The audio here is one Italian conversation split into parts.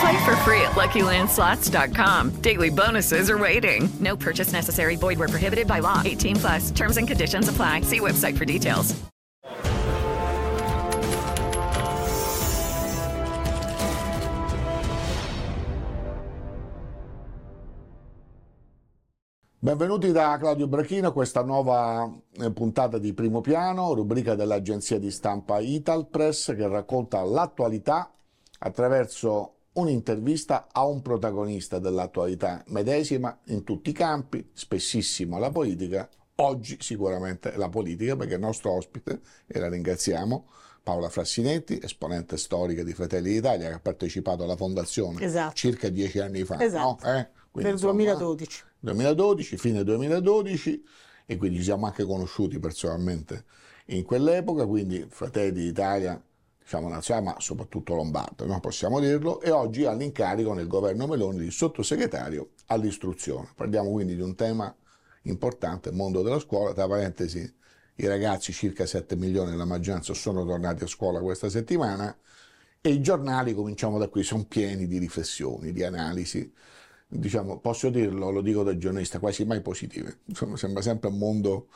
Play for free at LuckyLandSlots.com. Daily bonuses are waiting. No purchase necessary. Void where prohibited by law. 18 plus. Terms and conditions apply. See website for details. Benvenuti da Claudio Brachino a questa nuova eh, puntata di Primo Piano, rubrica dell'agenzia di stampa Italpress che racconta l'attualità attraverso un'intervista a un protagonista dell'attualità medesima in tutti i campi, spessissimo la politica, oggi sicuramente la politica perché il nostro ospite, e la ringraziamo, Paola Frassinetti, esponente storica di Fratelli d'Italia che ha partecipato alla fondazione Esatto. circa dieci anni fa. Esatto. no? Eh? Quindi, Nel insomma, 2012. 2012, fine 2012 e quindi ci siamo anche conosciuti personalmente in quell'epoca, quindi Fratelli d'Italia, diciamo nazionale, ma soprattutto lombardo, no? possiamo dirlo, e oggi ha l'incarico nel governo Meloni di sottosegretario all'istruzione. Parliamo quindi di un tema importante, il mondo della scuola, tra parentesi i ragazzi, circa 7 milioni, la maggioranza, sono tornati a scuola questa settimana e i giornali, cominciamo da qui, sono pieni di riflessioni, di analisi, diciamo, posso dirlo, lo dico da giornalista, quasi mai positive. Insomma, sembra sempre un mondo,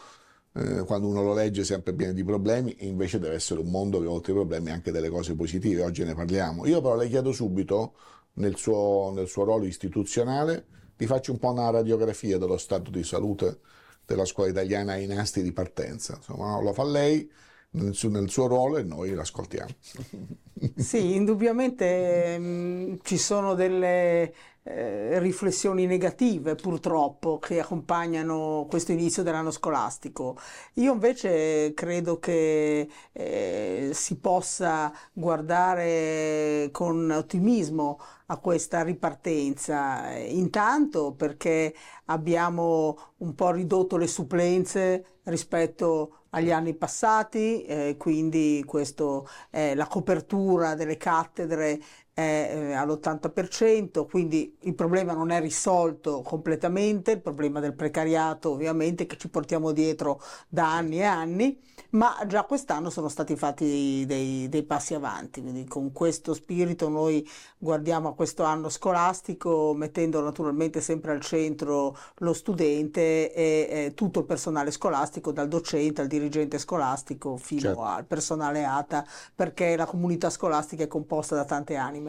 eh, quando uno lo legge, sempre pieno di problemi, e invece deve essere un mondo che oltre ai problemi ha anche delle cose positive, oggi ne parliamo. Io però le chiedo subito, nel suo, nel suo ruolo istituzionale, ti faccio un po' una radiografia dello stato di salute della scuola italiana ai nastri di partenza. Insomma, lo fa lei nel suo, nel suo ruolo e noi l'ascoltiamo. Sì, indubbiamente mh, ci sono delle eh, riflessioni negative purtroppo che accompagnano questo inizio dell'anno scolastico. Io invece credo che eh, si possa guardare con ottimismo a questa ripartenza, intanto perché abbiamo un po' ridotto le supplenze rispetto agli anni passati, eh, quindi questo, eh, la copertura delle cattedre è eh, all'80%, quindi il problema non è risolto completamente, il problema del precariato ovviamente che ci portiamo dietro da anni e anni, ma già quest'anno sono stati fatti dei, dei passi avanti, quindi con questo spirito noi guardiamo a questo anno scolastico mettendo naturalmente sempre al centro lo studente e, e tutto il personale scolastico, dal docente al dirigente scolastico fino Certo. al personale ATA, perché la comunità scolastica è composta da tante anime.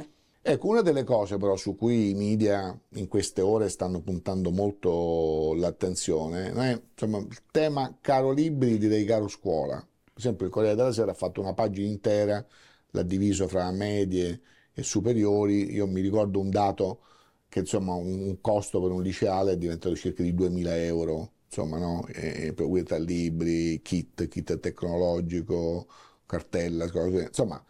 Ecco, una delle cose però su cui i media in queste ore stanno puntando molto l'attenzione è insomma, il tema caro libri, direi caro scuola. Per esempio il Corriere della Sera ha fatto una pagina intera, l'ha diviso fra medie e superiori. Io mi ricordo un dato che insomma un costo per un liceale è diventato circa di 2000 euro, insomma, no? E, per libri, kit, kit tecnologico, cartella, cose insomma.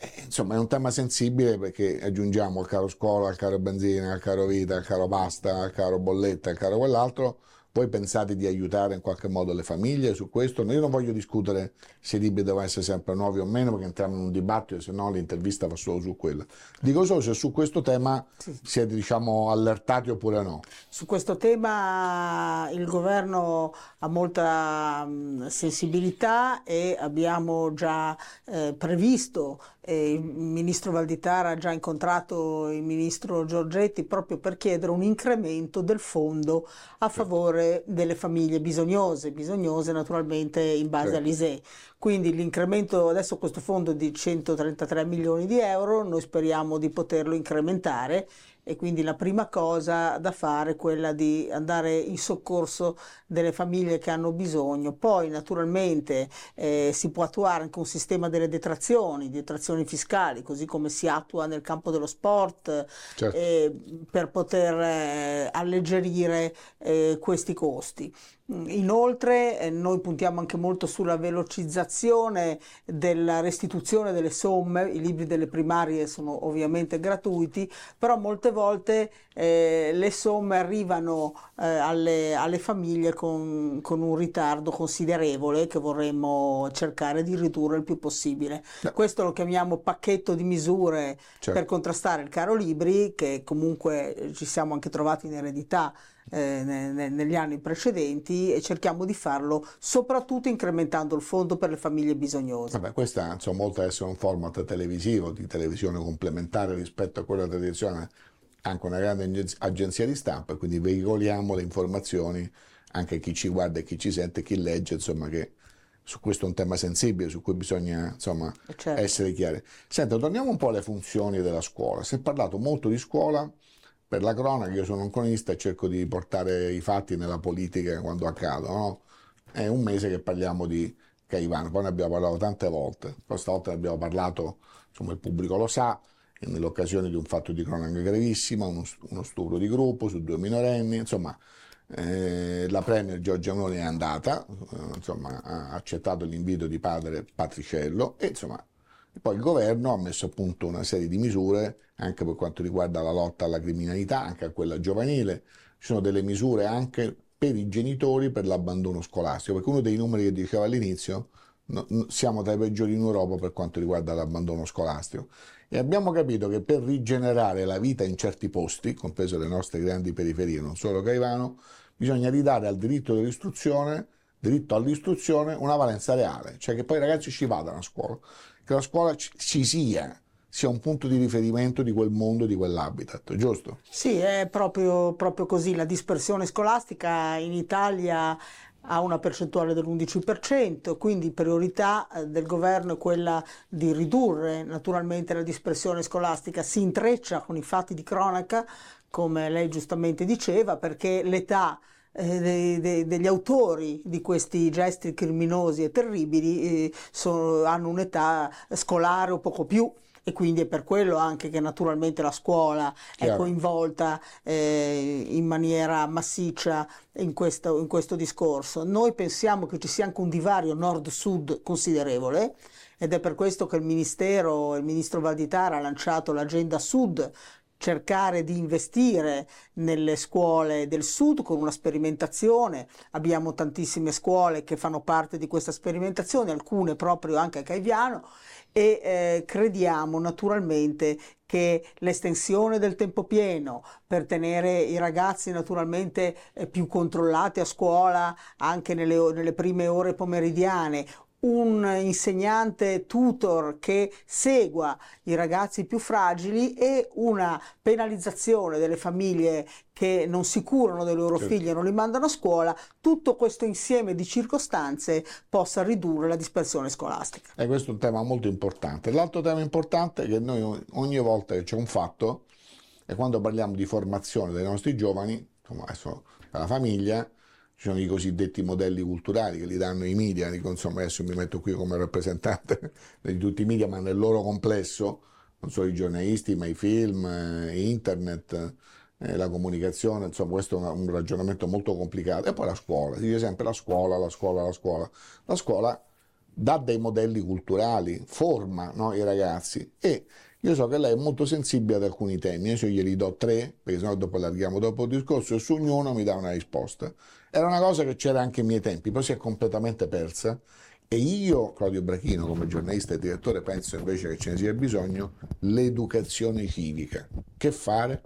Eh, Insomma, è un tema sensibile perché aggiungiamo al caro scuola, al caro benzina, al caro vita, al caro pasta, al caro bolletta, al caro quell'altro. Voi pensate di aiutare in qualche modo le famiglie su questo? Io non voglio discutere se i libri devono essere sempre nuovi o meno perché entriamo in un dibattito, se no l'intervista va solo su quello. Dico solo se su questo tema siete diciamo allertati oppure no. Su questo tema il governo ha molta sensibilità e abbiamo già eh, previsto, il ministro Valditara ha già incontrato il ministro Giorgetti proprio per chiedere un incremento del fondo a favore delle famiglie bisognose, bisognose naturalmente in base Certo. all'ISEE. Quindi l'incremento, adesso questo fondo è di 133 milioni di euro, noi speriamo di poterlo incrementare e quindi la prima cosa da fare è quella di andare in soccorso delle famiglie che hanno bisogno. Poi naturalmente eh, si può attuare anche un sistema delle detrazioni, detrazioni fiscali, così come si attua nel campo dello sport, Certo. eh, per poter eh, alleggerire eh, questi costi. Inoltre eh, noi puntiamo anche molto sulla velocizzazione della restituzione delle somme, i libri delle primarie sono ovviamente gratuiti, però molte volte eh, le somme arrivano eh, alle, alle famiglie con, con un ritardo considerevole che vorremmo cercare di ridurre il più possibile. No. Questo lo chiamiamo pacchetto di misure Certo. per contrastare il caro libri, che comunque eh, ci siamo anche trovati in eredità eh, ne- ne- negli anni precedenti e cerchiamo di farlo soprattutto incrementando il fondo per le famiglie bisognose. Vabbè, questo insomma, oltre ad essere un format televisivo, di televisione complementare rispetto a quella tradizionale, anche una grande agen- agenzia di stampa, quindi veicoliamo le informazioni anche a chi ci guarda e chi ci sente, chi legge, insomma, che su questo è un tema sensibile, su cui bisogna insomma, Certo. essere chiari. Senta, torniamo un po' alle funzioni della scuola. Si è parlato molto di scuola, per la cronaca, io sono un cronista e cerco di portare i fatti nella politica quando accadono. no? È un mese che parliamo di Caivano, poi ne abbiamo parlato tante volte, questa volta ne abbiamo parlato, insomma il pubblico lo sa, nell'occasione di un fatto di cronaca gravissima, uno, uno stupro di gruppo su due minorenni, insomma eh, la Premier Giorgia Meloni è andata, eh, insomma ha accettato l'invito di padre Patriciello e insomma poi il governo ha messo a punto una serie di misure anche per quanto riguarda la lotta alla criminalità, anche a quella giovanile. Ci sono delle misure anche per i genitori per l'abbandono scolastico, perché uno dei numeri che dicevo all'inizio, no- siamo tra i peggiori in Europa per quanto riguarda l'abbandono scolastico. E abbiamo capito che per rigenerare la vita in certi posti, compreso le nostre grandi periferie, non solo Caivano, bisogna ridare al diritto dell'istruzione, diritto all'istruzione, una valenza reale, cioè che poi i ragazzi ci vadano a scuola, che la scuola ci, sia, sia un punto di riferimento di quel mondo, di quell'habitat, giusto? Sì, è proprio, proprio così. La dispersione scolastica in Italia ha una percentuale dell'11%, quindi priorità eh, del governo è quella di ridurre naturalmente la dispersione scolastica. Si intreccia con i fatti di cronaca, come lei giustamente diceva, perché l'età eh, dei- dei- degli autori di questi gesti criminosi e terribili eh, sono- hanno un'età scolare o poco più. E quindi è per quello anche che naturalmente la scuola è Chiaro. coinvolta eh, in maniera massiccia in questo, in questo discorso. Noi pensiamo che ci sia anche un divario nord-sud considerevole ed è per questo che il Ministero, il Ministro Valditara ha lanciato l'agenda Sud cercare di investire nelle scuole del sud con una sperimentazione. Abbiamo tantissime scuole che fanno parte di questa sperimentazione, alcune proprio anche a Caiviano e eh, crediamo naturalmente che l'estensione del tempo pieno per tenere i ragazzi naturalmente eh, più controllati a scuola anche nelle, nelle prime ore pomeridiane, un insegnante tutor che segua i ragazzi più fragili e una penalizzazione delle famiglie che non si curano dei loro Certo. figli e non li mandano a scuola, tutto questo insieme di circostanze possa ridurre la dispersione scolastica. E questo è un tema molto importante. L'altro tema importante è che noi ogni volta che c'è un fatto, e quando parliamo di formazione dei nostri giovani, insomma adesso per la famiglia, ci sono i cosiddetti modelli culturali che li danno i media, dico, insomma adesso mi metto qui come rappresentante di tutti i media, ma nel loro complesso, non solo i giornalisti, ma i film, eh, internet, eh, la comunicazione, insomma questo è una- un ragionamento molto complicato. E poi la scuola, si dice sempre la scuola, la scuola, la scuola. La scuola dà dei modelli culturali, forma no, i ragazzi e io so che lei è molto sensibile ad alcuni temi, adesso glieli do tre, perché sennò dopo allarghiamo dopo il discorso e su ognuno mi dà una risposta. Era una cosa che c'era anche ai miei tempi, poi si è completamente persa e io, Claudio Brachino, come giornalista e direttore, penso invece che ce ne sia bisogno, l'educazione civica. Che fare?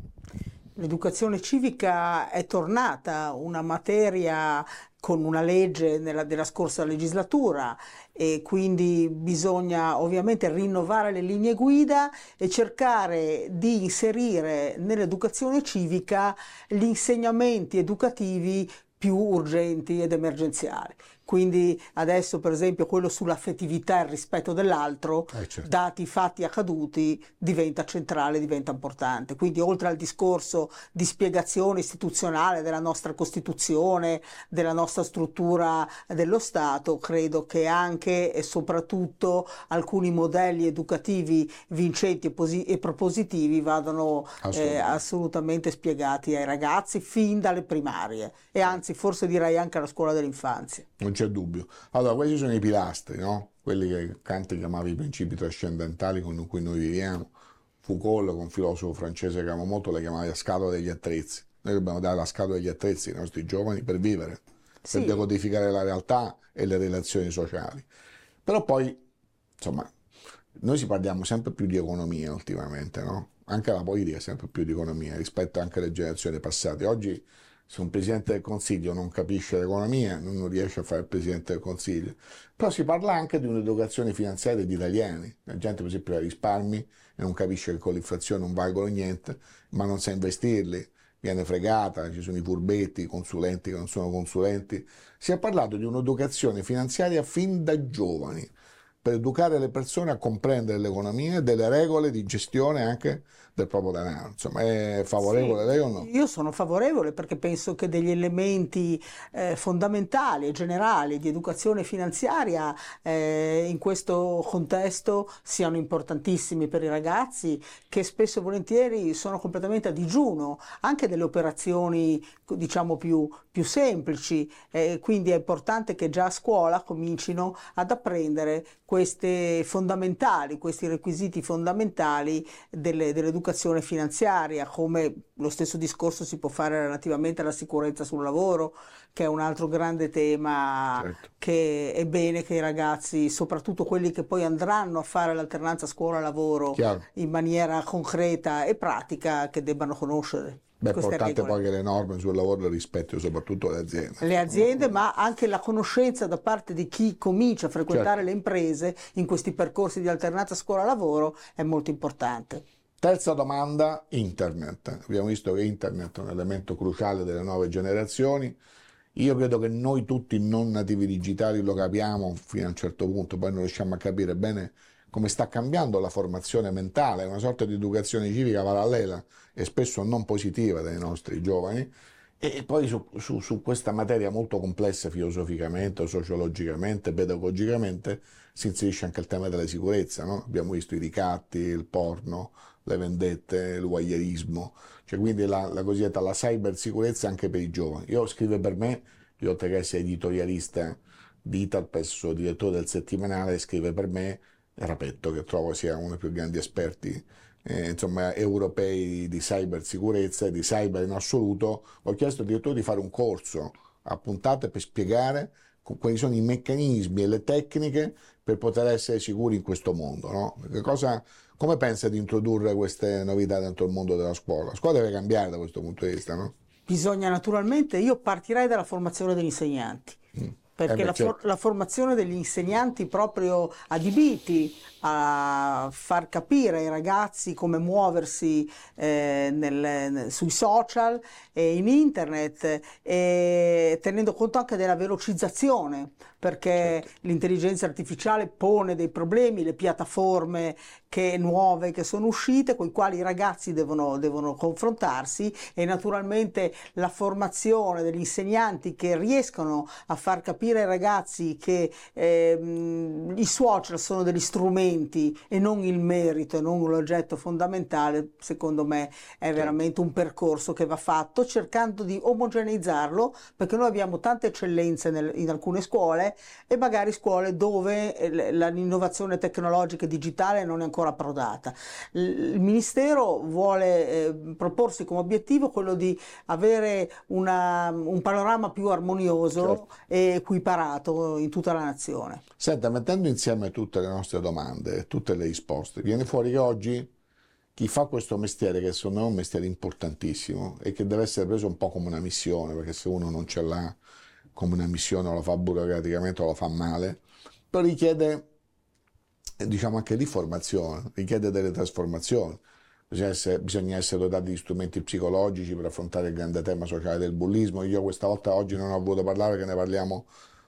L'educazione civica è tornata una materia con una legge nella, della scorsa legislatura e quindi bisogna ovviamente rinnovare le linee guida e cercare di inserire nell'educazione civica gli insegnamenti educativi più urgenti ed emergenziali. Quindi adesso per esempio quello sull'affettività e il rispetto dell'altro, Eh, certo. dati i fatti accaduti, diventa centrale, diventa importante. Quindi oltre al discorso di spiegazione istituzionale della nostra Costituzione, della nostra struttura dello Stato, credo che anche e soprattutto alcuni modelli educativi vincenti e, posi- e propositivi vadano eh, Assolutamente. assolutamente spiegati ai ragazzi fin dalle primarie e anzi forse direi anche alla scuola dell'infanzia. Non c'è dubbio. Allora, questi sono i pilastri, no? Quelli che Kant chiamava i principi trascendentali con cui noi viviamo. Foucault, con un filosofo francese che amo molto, le chiamava la scatola degli attrezzi. Noi dobbiamo dare la scatola degli attrezzi ai nostri giovani per vivere, Sì. per decodificare la realtà e le relazioni sociali. Però poi, insomma, noi si parliamo sempre più di economia ultimamente, no? Anche la politica è sempre più di economia rispetto anche alle generazioni passate. Oggi se un presidente del consiglio non capisce l'economia, non riesce a fare il presidente del consiglio. Però si parla anche di un'educazione finanziaria degli italiani. La gente, per esempio, ha risparmi e non capisce che con l'inflazione non valgono niente, ma non sa investirli, viene fregata, ci sono i furbetti, i consulenti che non sono consulenti. Si è parlato di un'educazione finanziaria fin da giovani, per educare le persone a comprendere l'economia e delle regole di gestione anche del proprio denaro. Insomma, è favorevole Sì, lei o no? Io sono favorevole perché penso che degli elementi eh, fondamentali e generali di educazione finanziaria eh, in questo contesto siano importantissimi per i ragazzi che spesso e volentieri sono completamente a digiuno anche delle operazioni diciamo più, più semplici. Eh, quindi è importante che già a scuola comincino ad apprendere queste fondamentali, questi requisiti fondamentali delle- dell'educazione finanziaria, come lo stesso discorso si può fare relativamente alla sicurezza sul lavoro, che è un altro grande tema Certo. che è bene che i ragazzi, soprattutto quelli che poi andranno a fare l'alternanza scuola-lavoro Chiaro. in maniera concreta e pratica, che debbano conoscere. Beh, è importante poi che le norme sul lavoro le rispettino soprattutto le aziende. le aziende, ma anche la conoscenza da parte di chi comincia a frequentare Certo. le imprese in questi percorsi di alternanza scuola-lavoro è molto importante. Terza domanda, internet. Abbiamo visto che internet è un elemento cruciale delle nuove generazioni. Io credo che noi tutti non nativi digitali lo capiamo fino a un certo punto, poi non riusciamo a capire bene come sta cambiando la formazione mentale, una sorta di educazione civica parallela e spesso non positiva dei nostri giovani. E poi su, su- su questa materia molto complessa filosoficamente, sociologicamente, pedagogicamente, si inserisce anche il tema della sicurezza. no? Abbiamo visto i ricatti, il porno, le vendette, il voyeurismo, cioè quindi la, la cosiddetta la cybersicurezza anche per i giovani. Io scrive per me, io oltre che essere editorialista di Italpes, direttore del settimanale, scrive per me Rapetto, che trovo sia uno dei più grandi esperti eh, insomma, europei di cybersicurezza e di cyber in assoluto. Ho chiesto al direttore di fare un corso a puntate per spiegare quali sono i meccanismi e le tecniche per poter essere sicuri in questo mondo. no? Cosa- come pensa di introdurre queste novità dentro il mondo della scuola? La scuola deve cambiare da questo punto di vista, no? Bisogna naturalmente, io partirei dalla formazione degli insegnanti. Perché Eh beh, la, for- certo. la formazione degli insegnanti proprio adibiti a far capire ai ragazzi come muoversi eh, nel- nel- sui social e in internet, e tenendo conto anche della velocizzazione, perché l'intelligenza artificiale pone dei problemi, le piattaforme che, nuove che sono uscite, con i quali i ragazzi devono, devono confrontarsi e naturalmente la formazione degli insegnanti che riescono a far capire ai ragazzi che ehm, i social sono degli strumenti e non il merito e non l'oggetto fondamentale, secondo me è veramente un percorso che va fatto cercando di omogeneizzarlo perché noi abbiamo tante eccellenze nel- in alcune scuole e magari scuole dove eh, l'innovazione tecnologica e digitale non è ancora approdata. Il Ministero vuole eh, proporsi come obiettivo quello di avere una- un panorama più armonioso Certo. e equiparato in tutta la nazione. Senta, mettendo insieme tutte le nostre domande tutte le risposte, viene fuori che oggi chi fa questo mestiere, che secondo me è un mestiere importantissimo e che deve essere preso un po' come una missione, perché se uno non ce l'ha come una missione o lo fa burocraticamente o lo fa male, però richiede, eh, diciamo anche di formazione, richiede delle trasformazioni. Bisogna essere, bisogna essere dotati di strumenti psicologici per affrontare il grande tema sociale del bullismo. Io questa volta oggi non ho voluto parlare, che ne parliamo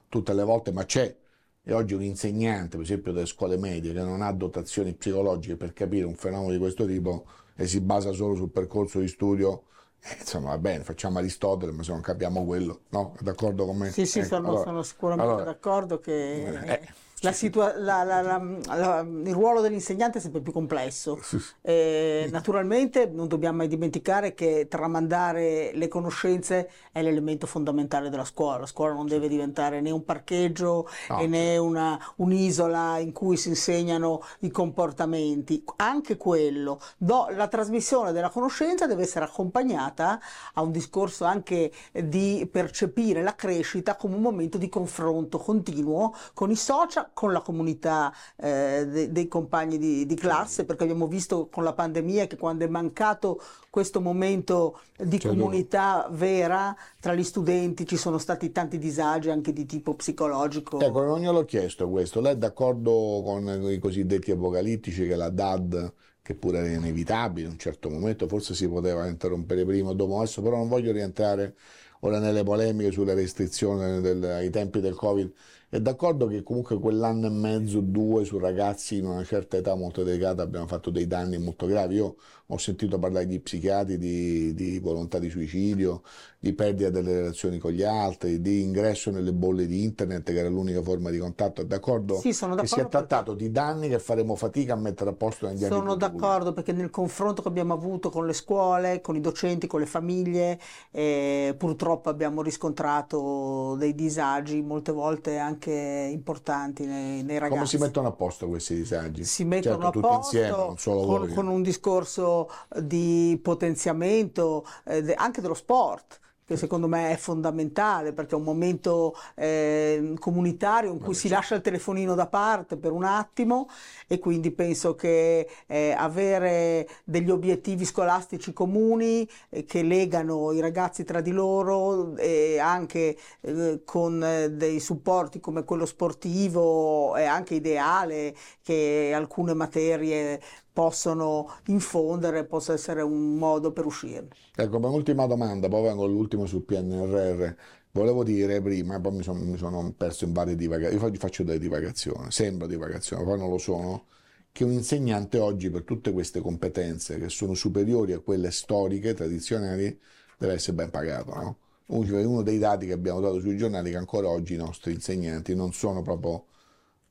tutte le volte, ma c'è. E oggi un insegnante, per esempio delle scuole medie, che non ha dotazioni psicologiche per capire un fenomeno di questo tipo e si basa solo sul percorso di studio, eh, insomma va bene, facciamo Aristotele, ma se non capiamo quello, no? D'accordo con me? Sì, sì, Ecco, sono, allora- sono sicuramente allora, d'accordo che eh, la situa- la- la- il ruolo dell'insegnante è sempre più complesso. Eh, naturalmente non dobbiamo mai dimenticare che tramandare le conoscenze è l'elemento fondamentale della scuola. La scuola non deve diventare né un parcheggio No, né una- un'isola in cui si insegnano i comportamenti. Anche quello, do- la trasmissione della conoscenza deve essere accompagnata a un discorso anche di percepire la crescita come un momento di confronto continuo con i social, con la comunità eh, de- dei compagni di, di classe, perché abbiamo visto con la pandemia che quando è mancato questo momento di Cioè, comunità vera tra gli studenti ci sono stati tanti disagi anche di tipo psicologico. Ecco, non gliel'ho chiesto questo. Lei è d'accordo con i cosiddetti apocalittici che la DAD, che pure era inevitabile in un certo momento, forse si poteva interrompere prima o dopo, adesso però non voglio rientrare ora nelle polemiche sulle restrizioni del- ai tempi del Covid. È d'accordo che comunque quell'anno e mezzo, due, su ragazzi in una certa età molto delicata abbiamo fatto dei danni molto gravi. Io ho sentito parlare di psichiatri, di, di volontà di suicidio, di perdita delle relazioni con gli altri, di ingresso nelle bolle di internet, che era l'unica forma di contatto. È d'accordo Sì, sono che si è d'accordo trattato di danni che faremo fatica a mettere a posto negli anni Sono d'accordo perché nel confronto che abbiamo avuto con le scuole, con i docenti, con le famiglie, eh, purtroppo abbiamo riscontrato dei disagi molte volte anche importanti nei, nei ragazzi. Come si mettono a posto questi disagi? si mettono certo, a tutti posto insieme, non solo con, con un discorso di potenziamento eh, anche dello sport che secondo me è fondamentale perché è un momento eh, comunitario in cui si lascia il telefonino da parte per un attimo e quindi penso che eh, avere degli obiettivi scolastici comuni eh, che legano i ragazzi tra di loro e anche eh, con eh, dei supporti come quello sportivo è anche ideale che alcune materie possono infondere, possa essere un modo per uscirne. Ecco, ma un'ultima domanda, poi vengo all'ultimo sul PNRR. Volevo dire prima, poi mi, son- mi sono perso in varie divagazioni, io fa- faccio delle divagazioni, sembra divagazione, poi non lo sono, che un insegnante oggi per tutte queste competenze che sono superiori a quelle storiche, tradizionali, deve essere ben pagato, no? Uno dei dati che abbiamo dato sui giornali è che ancora oggi i nostri insegnanti non sono proprio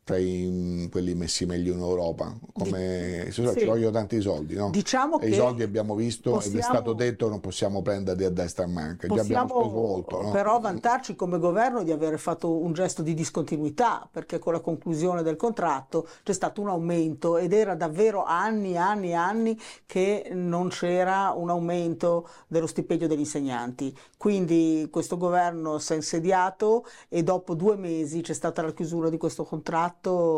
tra i- quelli messi meglio in Europa, come ci sì. vogliono tanti soldi, no? Diciamo e i che soldi abbiamo visto ed è possiamo- stato detto non possiamo prenderli a destra e a manca, già abbiamo Possiamo speso molto, no? però vantarci come governo di aver fatto un gesto di discontinuità, perché con la conclusione del contratto c'è stato un aumento ed era davvero anni, anni, anni che non c'era un aumento dello stipendio degli insegnanti. Quindi questo governo si è insediato e dopo due mesi c'è stata la chiusura di questo contratto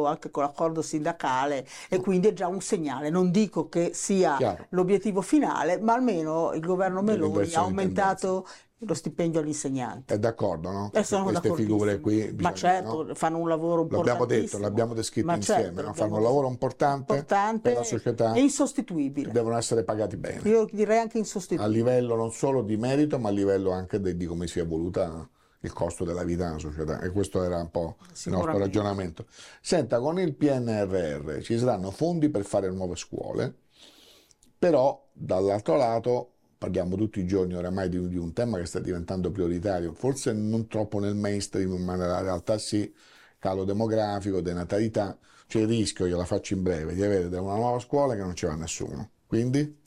anche con l'accordo sindacale e quindi è già un segnale. Non dico che sia Chiaro. l'obiettivo finale, ma almeno il governo Meloni ha di aumentato lo stipendio agli insegnanti. È d'accordo, no? E sono Queste figure qui, ma bisogna- certo, no? fanno un lavoro L'abbiamo importante. detto, l'abbiamo descritto ma insieme, certo, no? l'abbiamo fanno un lavoro importante, importante per la società e insostituibile. devono essere pagati bene, Io direi anche a insostituibile. livello non solo di merito, ma a livello anche de- di come si è evoluta il costo della vita nella società e questo era un po' il nostro ragionamento. Senta, con il PNRR ci saranno fondi per fare nuove scuole, però dall'altro lato parliamo tutti i giorni oramai di, di un tema che sta diventando prioritario, forse non troppo nel mainstream, ma nella realtà sì, calo demografico, denatalità, c'è il rischio, io la faccio in breve, di avere una nuova scuola che non ci va nessuno. Quindi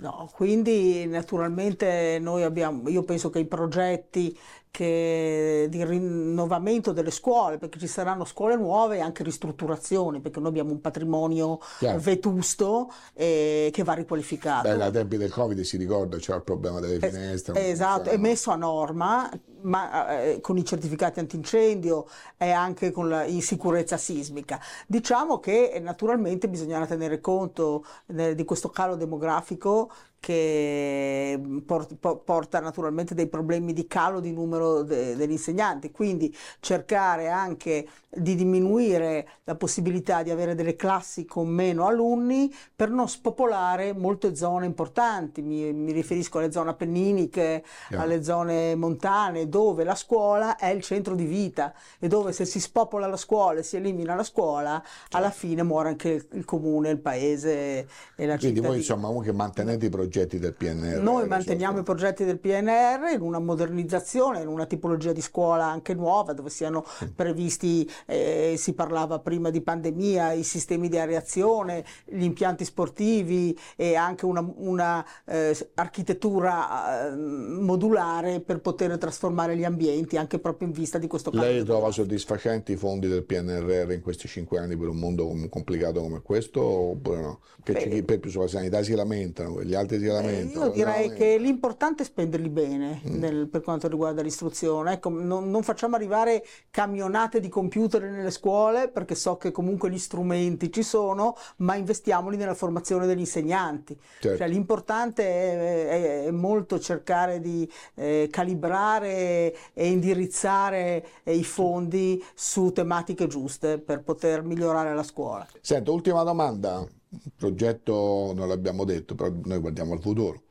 No, quindi naturalmente noi abbiamo, io penso che i progetti che- di rinnovamento delle scuole, perché ci saranno scuole nuove e anche ristrutturazioni, perché noi abbiamo un patrimonio Chiaro. vetusto eh, che va riqualificato. Beh, ai tempi del Covid si ricorda, c'era il problema delle Es- finestre. non Esatto, è messo a norma, ma eh, con i certificati antincendio e anche con la sicurezza sismica. Diciamo che naturalmente bisognerà tenere conto eh, di questo calo demografico che por- porta naturalmente dei problemi di calo di numero de- degli insegnanti, quindi cercare anche di diminuire la possibilità di avere delle classi con meno alunni per non spopolare molte zone importanti, mi, mi riferisco alle zone appenniniche, Chiaro. alle zone montane, dove la scuola è il centro di vita e dove se si spopola la scuola e si elimina la scuola, alla fine muore anche il, il comune, il paese e la Quindi cittadina. voi insomma comunque mantenete i progetti del PNR. Noi manteniamo i progetti del PNR in una modernizzazione, in una tipologia di scuola anche nuova, dove siano previsti, eh, si parlava prima di pandemia, i sistemi di areazione, gli impianti sportivi e anche una, una, eh, architettura eh, modulare per poter trasformare gli ambienti anche proprio in vista di questo Lei cambio. trova soddisfacenti i fondi del PNRR in questi cinque anni per un mondo com- complicato come questo oppure no? Chi per più sulla sanità si lamentano, gli altri si Eh, lamentano. Io direi no? che l'importante è spenderli bene Mm. nel- per quanto riguarda l'istruzione. Ecco, non, non facciamo arrivare camionate di computer nelle scuole perché so che comunque gli strumenti ci sono, ma investiamoli nella formazione degli insegnanti. Certo. Cioè, l'importante è, è- è molto cercare di eh, calibrare e indirizzare eh, i fondi su tematiche giuste per poter migliorare la scuola. Sento, ultima domanda. Il progetto non l'abbiamo detto, però noi guardiamo al futuro.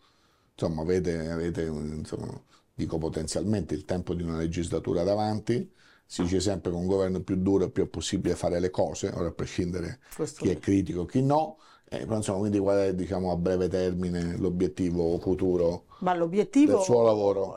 Insomma, avete, avete, insomma, dico potenzialmente il tempo di una legislatura davanti. Si dice sempre che un governo più duro è più possibile fare le cose, ora a prescindere Questo chi è critico, chi no. Eh, però insomma, quindi qual è diciamo, a breve termine l'obiettivo futuro Ma l'obiettivo,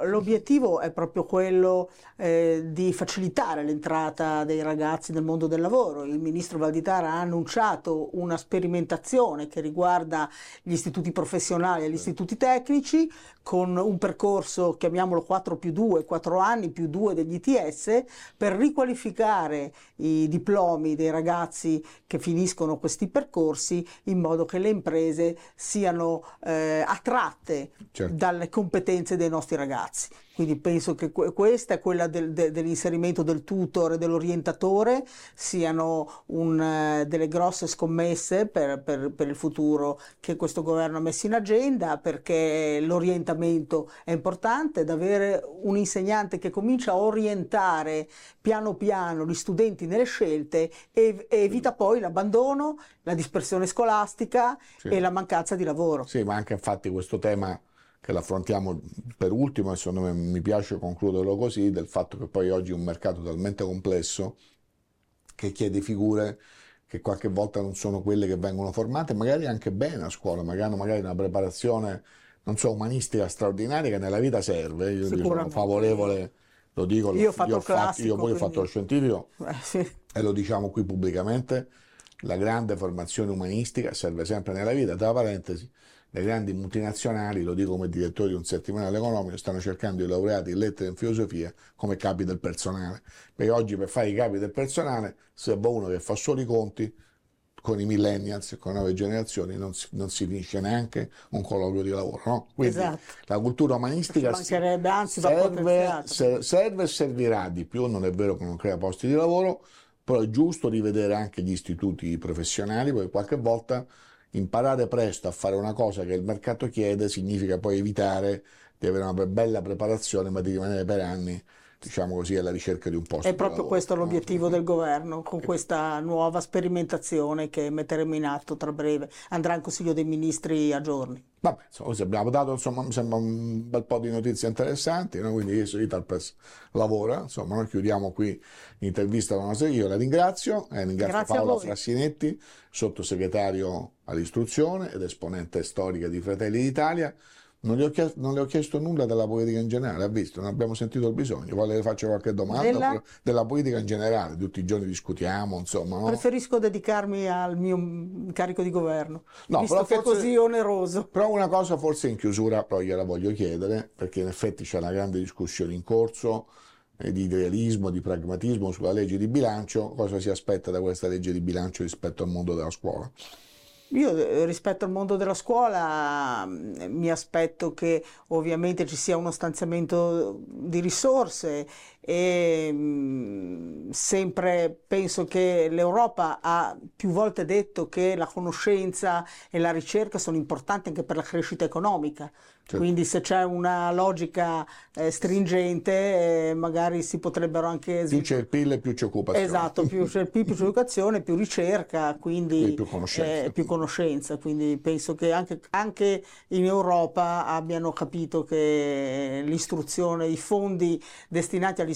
l'obiettivo è proprio quello eh, di facilitare l'entrata dei ragazzi nel mondo del lavoro. Il ministro Valditara ha annunciato una sperimentazione che riguarda gli istituti professionali e gli istituti tecnici con un percorso, chiamiamolo 4 più 2, 4 anni più 2 degli ITS, per riqualificare i diplomi dei ragazzi che finiscono questi percorsi in modo che le imprese siano eh, attratte Certo. Dalle competenze dei nostri ragazzi. Quindi penso che que- questa e quella del- de- dell'inserimento del tutor e dell'orientatore siano un, eh, delle grosse scommesse per, per- per il futuro che questo governo ha messo in agenda perché l'orientamento è importante ed avere un insegnante che comincia a orientare piano piano gli studenti nelle scelte e e evita poi l'abbandono, la dispersione scolastica Sì. e la mancanza di lavoro. Sì, ma anche infatti questo tema che l'affrontiamo per ultimo e secondo me mi piace concluderlo così, del fatto che poi oggi è un mercato talmente complesso che chiede figure che qualche volta non sono quelle che vengono formate, magari anche bene a scuola, magari hanno magari una preparazione, non so, umanistica straordinaria che nella vita serve. Io sono favorevole, lo dico, Io ho fatto fatto- classico, io poi ho fatto lo quindi- scientifico, Eh, sì. e lo diciamo qui pubblicamente, la grande formazione umanistica serve sempre nella vita. Tra parentesi, le grandi multinazionali, lo dico come direttore di un settimanale economico, stanno cercando i laureati in lettere e in filosofia come capi del personale. Perché oggi per fare i capi del personale serve uno che fa solo i conti con i millennials, con le nuove generazioni, non si, non si finisce neanche un colloquio di lavoro. No? Quindi Esatto. la cultura umanistica anzi, serve, ser- serve e servirà di più, non è vero che non crea posti di lavoro, però è giusto rivedere anche gli istituti professionali, perché qualche volta imparare presto a fare una cosa che il mercato chiede significa poi evitare di avere una be- bella preparazione, ma di rimanere per anni, diciamo così, alla ricerca di un posto. È proprio questo l'obiettivo del governo con questa nuova sperimentazione che metteremo in atto tra breve. Andrà in Consiglio dei Ministri a giorni. Vabbè, insomma, abbiamo dato insomma, mi sembra un bel po' di notizie interessanti, no? quindi adesso Italpress lavora, insomma, noi chiudiamo qui l'intervista con nostra, io la ringrazio, eh, ringrazio Grazie Paola. Frassinetti, sottosegretario all'istruzione ed esponente storica di Fratelli d'Italia. Non le, ho chiesto, non le ho chiesto nulla della politica in generale, ha visto, non abbiamo sentito il bisogno. Vuole faccia qualche domanda? Della? Della politica in generale, tutti i giorni discutiamo, insomma. no? Preferisco dedicarmi al mio incarico di governo, No, visto che è così oneroso. Però una cosa forse in chiusura, però gliela voglio chiedere, perché in effetti c'è una grande discussione in corso eh, di idealismo, di pragmatismo sulla legge di bilancio. Cosa si aspetta da questa legge di bilancio rispetto al mondo della scuola? Io eh, rispetto al mondo della scuola mm, mi aspetto che ovviamente ci sia uno stanziamento di risorse e mh, sempre penso che l'Europa ha più volte detto che la conoscenza e la ricerca sono importanti anche per la crescita economica. Certo. Quindi se c'è una logica eh, stringente eh, magari si potrebbero anche Più c'è il PIL e più c'è occupazione. Esatto, più c'è il PIL, più c'è educazione, più ricerca, quindi Quindi più conoscenza. eh, più conoscenza. Quindi penso che anche, anche in Europa abbiano capito che l'istruzione, i fondi destinati all'istruzione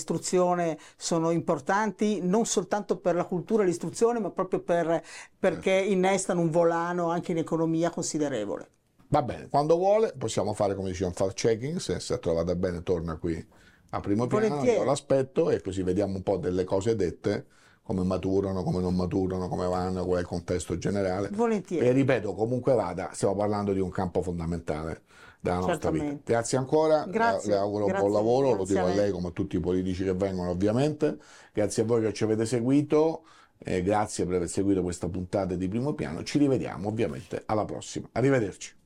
sono importanti non soltanto per la cultura e l'istruzione, ma proprio per- perché innestano un volano anche in economia considerevole. Va bene, quando vuole possiamo fare come diciamo un fact checking, se si è trovata bene torna qui a primo piano, Volentieri. io l'aspetto e così vediamo un po' delle cose dette, come maturano, come non maturano, come vanno, qual è il contesto generale. Volentieri. E ripeto, comunque vada, stiamo parlando di un campo fondamentale della nostra vita. Grazie ancora, le- Grazie, le auguro grazie, buon lavoro, lo dico a lei. lei come a tutti i politici che vengono ovviamente, grazie a voi che ci avete seguito, e grazie per aver seguito questa puntata di primo piano, ci rivediamo ovviamente alla prossima, arrivederci.